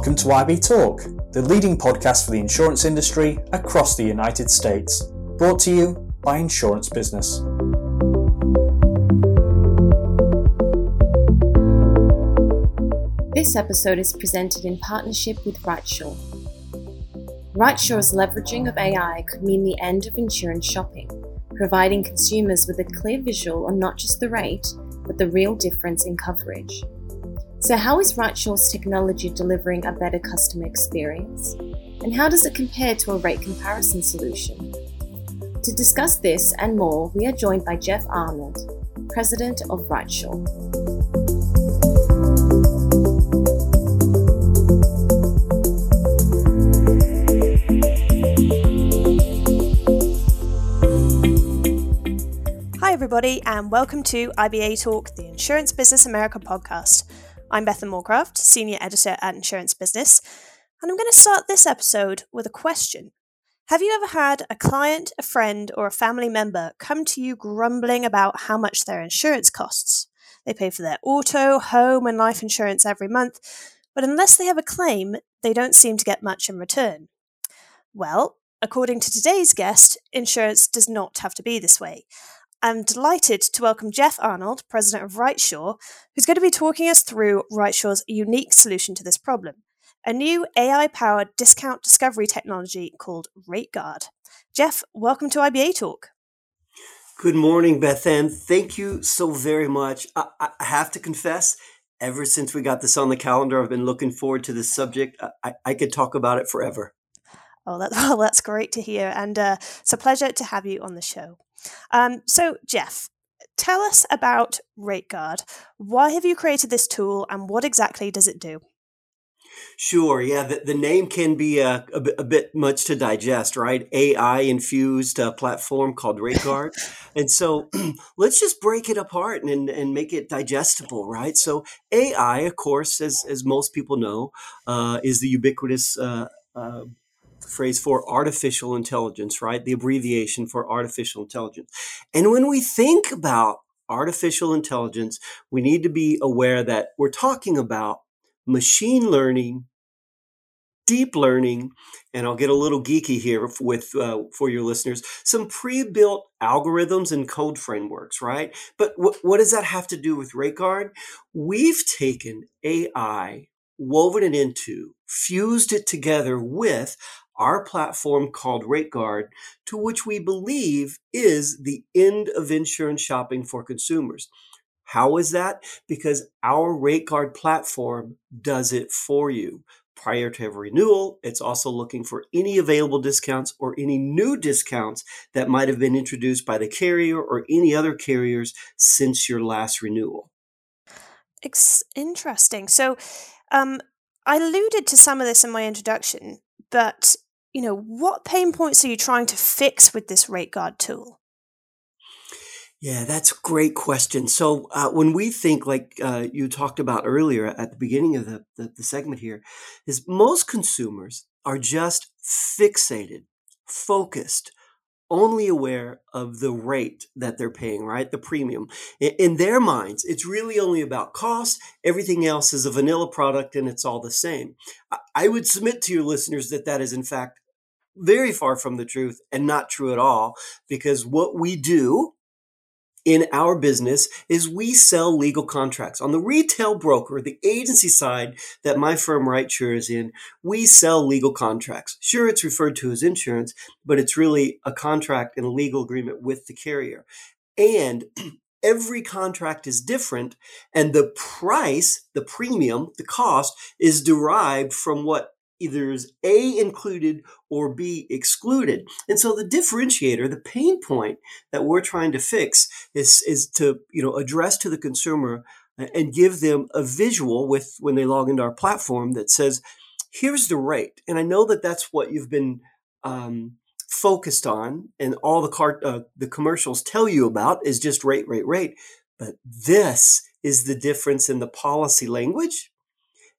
Welcome to IB Talk, the leading podcast for the insurance industry across the United States. Brought to you by Insurance Business. This episode is presented in partnership with RightSure. RightSure's leveraging of AI could mean the end of insurance shopping, providing consumers with a clear visual on not just the rate, but the real difference in coverage. So, how is RightSure's technology delivering a better customer experience? And how does it compare to a rate comparison solution? To discuss this and more, we are joined by Jeff Arnold, President of RightSure. Hi, everybody, and welcome to IBA Talk, the Insurance Business America podcast. I'm Bethan Moorcraft, Senior Editor at Insurance Business, and I'm going to start this episode with a question. Have you ever had a client, a friend, or a family member come to you grumbling about how much their insurance costs? They pay for their auto, home, and life insurance every month, but unless they have a claim, they don't seem to get much in return. Well, according to today's guest, insurance does not have to be this way. I'm delighted to welcome Jeff Arnold, president of RightSure, who's going to be talking us through RightSure's unique solution to this problem a new AI powered discount discovery technology called RateGuard. Jeff, welcome to IBA Talk. Good morning, Bethan. Thank you so very much. I, I, have to confess, ever since we got this on the calendar, I've been looking forward to this subject. I, I could talk about it forever. Oh, that, well, that's great to hear. And uh, it's a pleasure to have you on the show. Um, so, Jeff, tell us about RateGuard. Why have you created this tool and what exactly does it do? Sure. Yeah. The, the name can be a, a, a, bit much to digest, right? AI infused uh, platform called RateGuard. and so let's just break it apart and, and make it digestible, right? So AI, of course, as, as most people know, uh, is the ubiquitous uh, uh phrase for artificial intelligence, right? The abbreviation for artificial intelligence. And when we think about artificial intelligence, we need to be aware that we're talking about machine learning, deep learning, and I'll get a little geeky here with uh, for your listeners, some pre-built algorithms and code frameworks, right? But what does that have to do with RateGuard? We've taken AI, woven it into, fused it together with our platform called RateGuard, to which we believe is the end of insurance shopping for consumers. How is that? Because our RateGuard platform does it for you. Prior to every renewal, it's also looking for any available discounts or any new discounts that might have been introduced by the carrier or any other carriers since your last renewal. It's interesting. So, um, I alluded to some of this in my introduction, but you know, what pain points are you trying to fix with this RateGuard tool? Yeah, that's a great question. So uh, when we think, like uh, you talked about earlier at the beginning of the, the, the segment here, is most consumers are just fixated, focused, only aware of the rate that they're paying, right? The premium. In, their minds, it's really only about cost. Everything else is a vanilla product and it's all the same. I would submit to your listeners that that is, in fact, very far from the truth and not true at all because what we do in our business is we sell legal contracts. On the retail broker, the agency side that my firm RightSure is in, we sell legal contracts. Sure, it's referred to as insurance, but it's really a contract and a legal agreement with the carrier. And every contract is different and the price, the premium, the cost is derived from what either is A included or B excluded. And so the differentiator, the pain point that we're trying to fix is, is to, you know, address to the consumer and give them a visual with when they log into our platform that says, here's the rate. And I know that that's what you've been um, focused on and all the car, uh, the commercials tell you about is just rate, rate, rate. But this is the difference in the policy language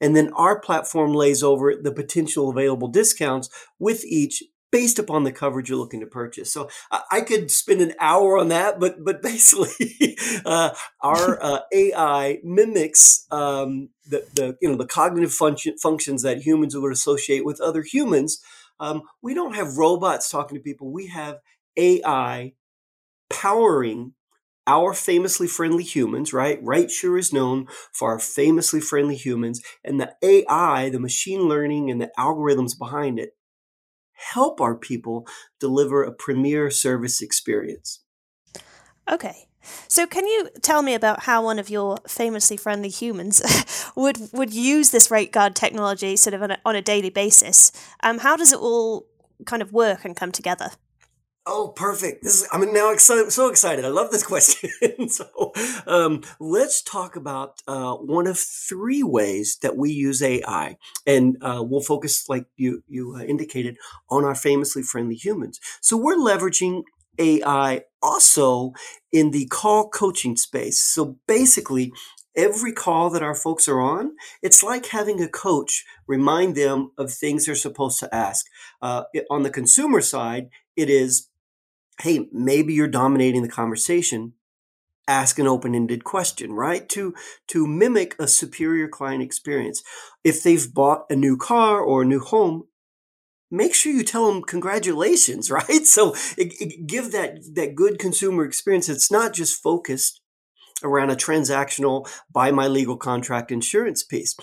and then our platform lays over the potential available discounts with each based upon the coverage you're looking to purchase. So I, I could spend an hour on that, but but basically, uh, our uh, AI mimics um, the the you know the cognitive function, functions that humans would associate with other humans. Um, we don't have robots talking to people. We have AI powering our famously friendly humans, right? RightSure is known for our famously friendly humans, and the AI, the machine learning, and the algorithms behind it help our people deliver a premier service experience. Okay. So can you tell me about how one of your famously friendly humans would would use this RateGuard technology sort of on a, on a daily basis? Um, how does it all kind of work and come together? Oh, perfect. This is, I'm now excited, so excited. I love this question. so, um, let's talk about uh, one of three ways that we use AI. And uh, we'll focus, like you, you uh, indicated, on our famously friendly humans. So, we're leveraging AI also in the call coaching space. So, basically, every call that our folks are on, it's like having a coach remind them of things they're supposed to ask. Uh, on the consumer side, it is hey, maybe you're dominating the conversation. Ask an open-ended question, right? To to mimic a superior client experience. If they've bought a new car or a new home, make sure you tell them congratulations, right? So it, it, give that that good consumer experience. It's not just focused around a transactional buy my legal contract insurance piece.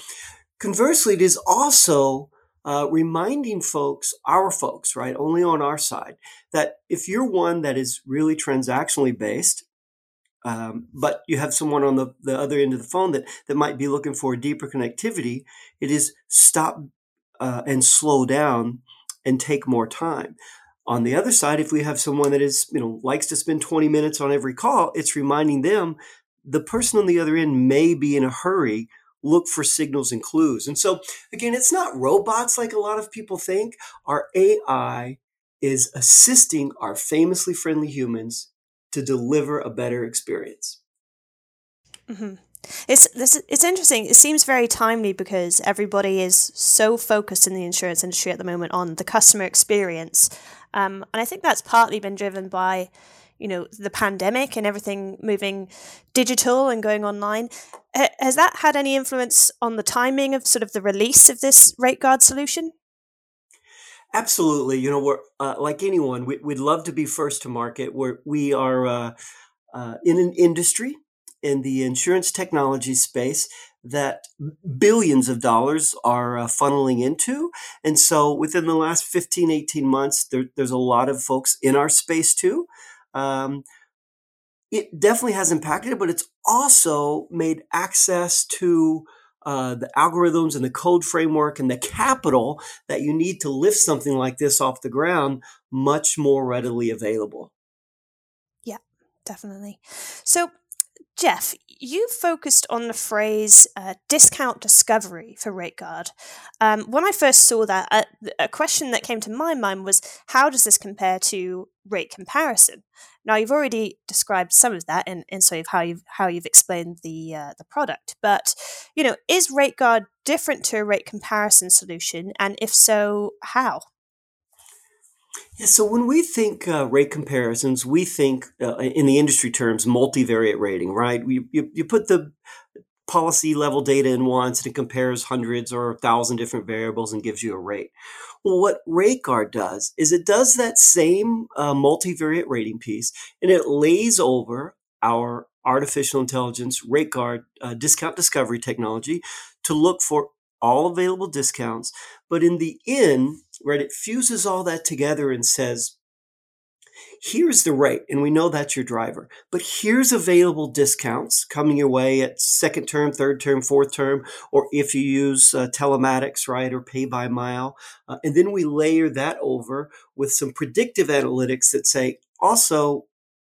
Conversely, it is also uh, reminding folks, our folks, right, only on our side, that if you're one that is really transactionally based, um, but you have someone on the, the other end of the phone that, that might be looking for deeper connectivity, it is stop uh, and slow down and take more time. On the other side, if we have someone that is, you know, likes to spend 20 minutes on every call, it's reminding them the person on the other end may be in a hurry look for signals and clues. And so, again, it's not robots like a lot of people think. Our AI is assisting our famously friendly humans to deliver a better experience. Mm-hmm. It's this. It's interesting. It seems very timely because everybody is so focused in the insurance industry at the moment on the customer experience, um, and I think that's partly been driven by you know the pandemic and everything moving digital and going online. Has that had any influence on the timing of sort of the release of this RateGuard solution? Absolutely. You know we're uh, like anyone we, would love to be first to market. Where we are uh, uh, in an industry in the insurance technology space that billions of dollars are uh, funneling into. And so within the last 15, 18 months, there, there's a lot of folks in our space too um, it definitely has impacted it, but it's also made access to uh, the algorithms and the code framework and the capital that you need to lift something like this off the ground much more readily available. Yeah, definitely. So, Jeff, you focused on the phrase uh, discount discovery for RateGuard. Um, when I first saw that, uh, a question that came to my mind was how does this compare to rate comparison? Now, you've already described some of that in, in sort of how you've, how you've explained the, uh, the product, but, you know, is RateGuard different to a rate comparison solution? And if so, how? Yeah, so when we think uh, rate comparisons, we think uh, in the industry terms multivariate rating, right? You, you put the policy level data in once and it compares hundreds or a thousand different variables and gives you a rate. Well, what RateGuard does is it does that same uh, multivariate rating piece and it lays over our artificial intelligence RateGuard uh, discount discovery technology to look for all available discounts. But in the end, right, it fuses all that together and says, here's the rate, and we know that's your driver, but here's available discounts coming your way at second term, third term, fourth term, or if you use uh, telematics, right, or pay by mile. Uh, and then we layer that over with some predictive analytics that say, also,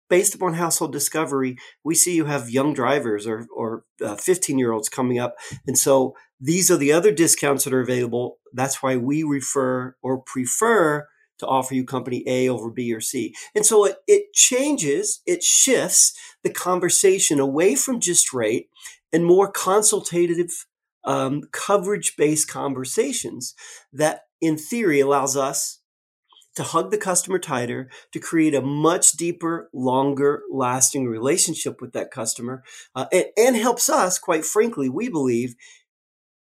based upon household discovery, we see you have young drivers or, or 15 uh, year olds coming up. And so these are the other discounts that are available. That's why we refer or prefer to offer you company A over B or C. And so it, it changes, it shifts the conversation away from just rate and more consultative, um, coverage based conversations that in theory allows us to hug the customer tighter, to create a much deeper, longer lasting relationship with that customer, uh, and, and helps us, quite frankly, we believe,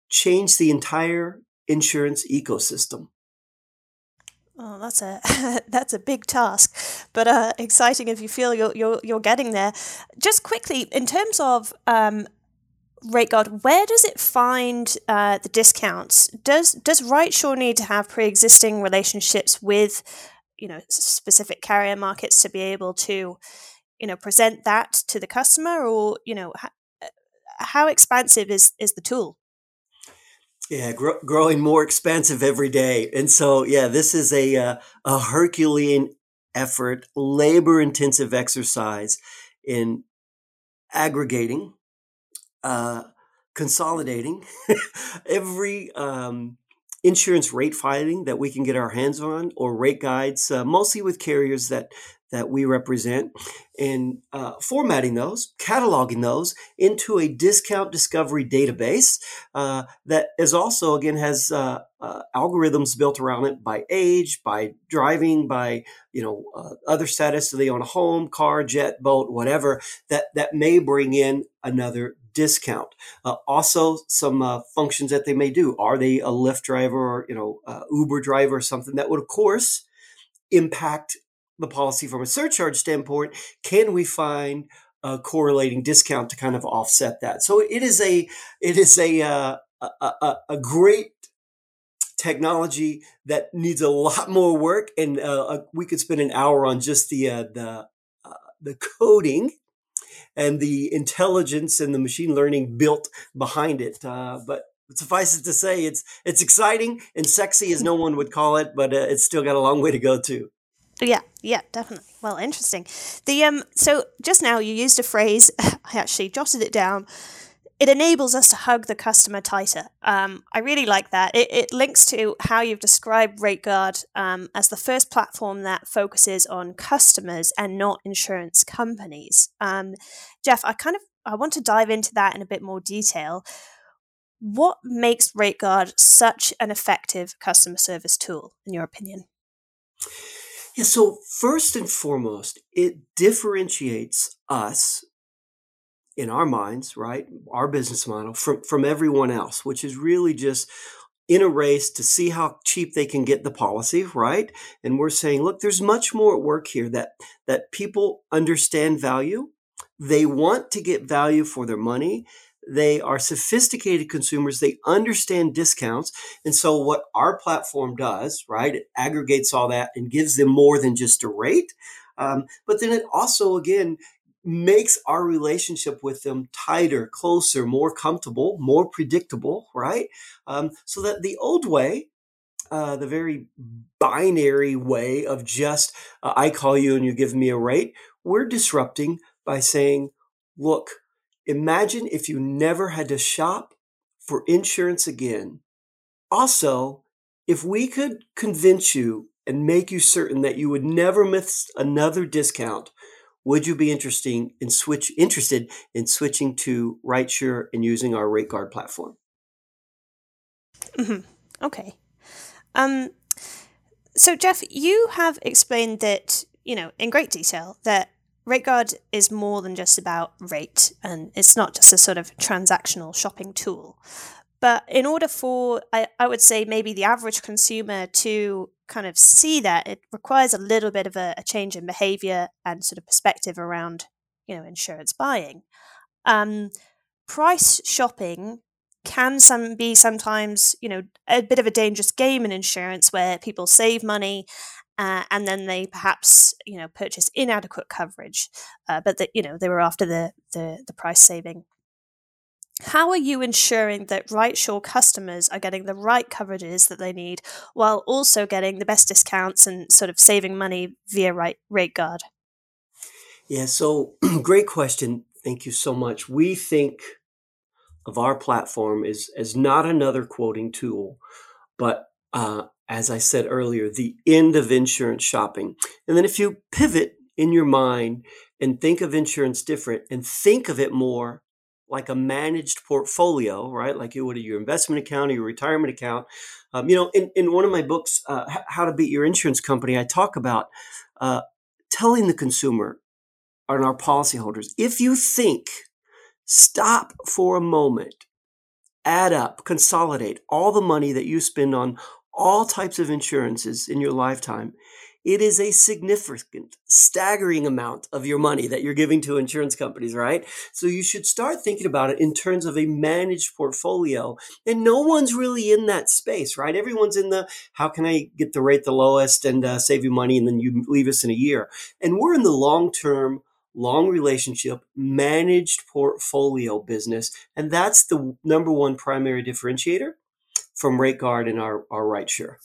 change the entire insurance ecosystem. Oh, that's a that's a big task, but uh, exciting if you feel you're you're you're getting there. Just quickly, in terms of um, RateGuard, where does it find uh, the discounts? Does does RightSure need to have pre-existing relationships with, you know, specific carrier markets to be able to, you know, present that to the customer, or you know, how, how expansive is is the tool? Yeah, gr- growing more expensive every day, and so yeah, this is a uh, a Herculean effort, labor intensive exercise in aggregating uh, consolidating every um, insurance rate filing that we can get our hands on or rate guides, uh, mostly with carriers that that we represent, and uh, formatting those, cataloging those into a discount discovery database uh, that is also again has uh, uh, algorithms built around it by age, by driving, by you know uh, other status. Do they own a home, car, jet, boat, whatever that that may bring in another discount. Uh, also, some functions that they may do. Are they a Lyft driver or you know Uber driver or something that would, of course, impact the policy from a surcharge standpoint? Can we find a correlating discount to kind of offset that? So it is a it is a uh, a, a, a great technology that needs a lot more work, and uh, we could spend an hour on just the uh, the the coding and the intelligence and the machine learning built behind it. Uh, but suffice it to say, it's it's exciting and sexy as no one would call it, but uh, it's still got a long way to go too. Yeah, yeah, definitely. Well, interesting. The um, so just now you used a phrase. I actually jotted it down it enables us to hug the customer tighter. Um, I really like that. It, it, links to how you've described RateGuard um, as the first platform that focuses on customers and not insurance companies. Um, Jeff, I kind of I want to dive into that in a bit more detail. What makes RateGuard such an effective customer service tool, in your opinion? Yeah, so first and foremost, it differentiates us in our minds, right? Our business model from, from everyone else, which is really just in a race to see how cheap they can get the policy, right? And we're saying, look, there's much more at work here that, that people understand value. They want to get value for their money. They are sophisticated consumers. They understand discounts. And so what our platform does, right? It aggregates all that and gives them more than just a rate. Um, but then it also, again, makes our relationship with them tighter, closer, more comfortable, more predictable, right? Um, so that the old way, uh, the very binary way of just uh, I call you and you give me a rate, we're disrupting by saying, look, imagine if you never had to shop for insurance again. Also, if we could convince you and make you certain that you would never miss another discount would you be interesting in switch interested in switching to RightSure and using our RateGuard platform? Mm-hmm. Okay. Um, so Jeff, you have explained that you know in great detail that RateGuard is more than just about rate, and it's not just a sort of transactional shopping tool. But in order for, I, I would say, maybe the average consumer to kind of see that, it requires a little bit of a, a change in behavior and sort of perspective around, you know, insurance buying. Um, price shopping can some be sometimes you know a bit of a dangerous game in insurance where people save money uh, and then they perhaps you know purchase inadequate coverage uh, but that you know they were after the, the the price saving how are you ensuring that RightSure customers are getting the right coverages that they need while also getting the best discounts and sort of saving money via right, RateGuard? Yeah, so great question. Thank you so much. We think of our platform as, as not another quoting tool, but uh, as I said earlier, the end of insurance shopping. And then if you pivot in your mind and think of insurance different and think of it more like a managed portfolio, right? Like you would your investment account or your retirement account. Um, you know, in, in one of my books, uh, How to Beat Your Insurance Company, I talk about uh, telling the consumer and our policyholders if you think, stop for a moment, add up, consolidate all the money that you spend on all types of insurances in your lifetime it is a significant, staggering amount of your money that you're giving to insurance companies, right? So you should start thinking about it in terms of a managed portfolio. And no one's really in that space, right? Everyone's in the how can I get the rate the lowest and uh, save you money and then you leave us in a year. And we're in the long term long relationship, managed portfolio business. And that's the number one primary differentiator from RateGuard and our, our RightSure.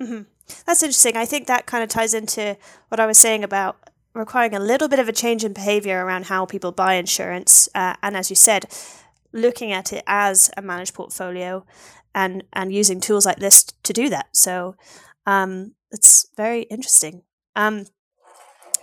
Mm-hmm. That's interesting. I think that kind of ties into what I was saying about requiring a little bit of a change in behavior around how people buy insurance. Uh, and as you said, looking at it as a managed portfolio and, and using tools like this to do that. So um, it's very interesting. Um,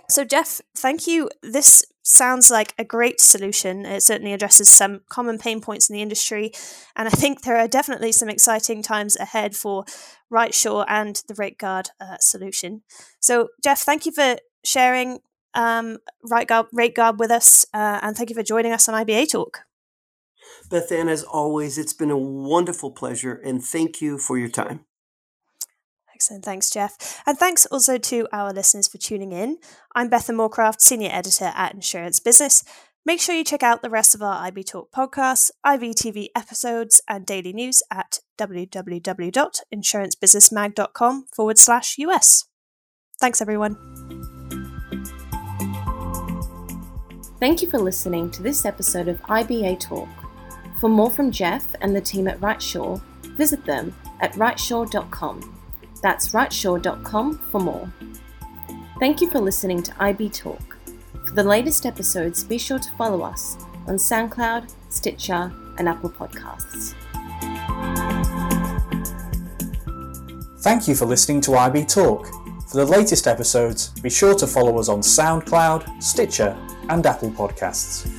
so, Jeff, thank you. This sounds like a great solution. It certainly addresses some common pain points in the industry. And I think there are definitely some exciting times ahead for RightSure and the RateGuard uh, solution. So, Jeff, thank you for sharing um, RateGuard, RateGuard with us. Uh, and thank you for joining us on IBA Talk. Bethan, as always, it's been a wonderful pleasure. And thank you for your time. Excellent. Thanks, Jeff. And thanks also to our listeners for tuning in. I'm Bethan Moorcraft, Senior Editor at Insurance Business. Make sure you check out the rest of our IB Talk podcasts, IBTV episodes, and daily news at www.insurancebusinessmag.com forward slash US. Thanks, everyone. Thank you for listening to this episode of IBA Talk. For more from Jeff and the team at RightSure, visit them at rightsure.com. That's rightsure.com for more. Thank you for listening to IB Talk. For the latest episodes, be sure to follow us on SoundCloud, Stitcher, and Apple Podcasts. Thank you for listening to IB Talk. For the latest episodes, be sure to follow us on SoundCloud, Stitcher, and Apple Podcasts.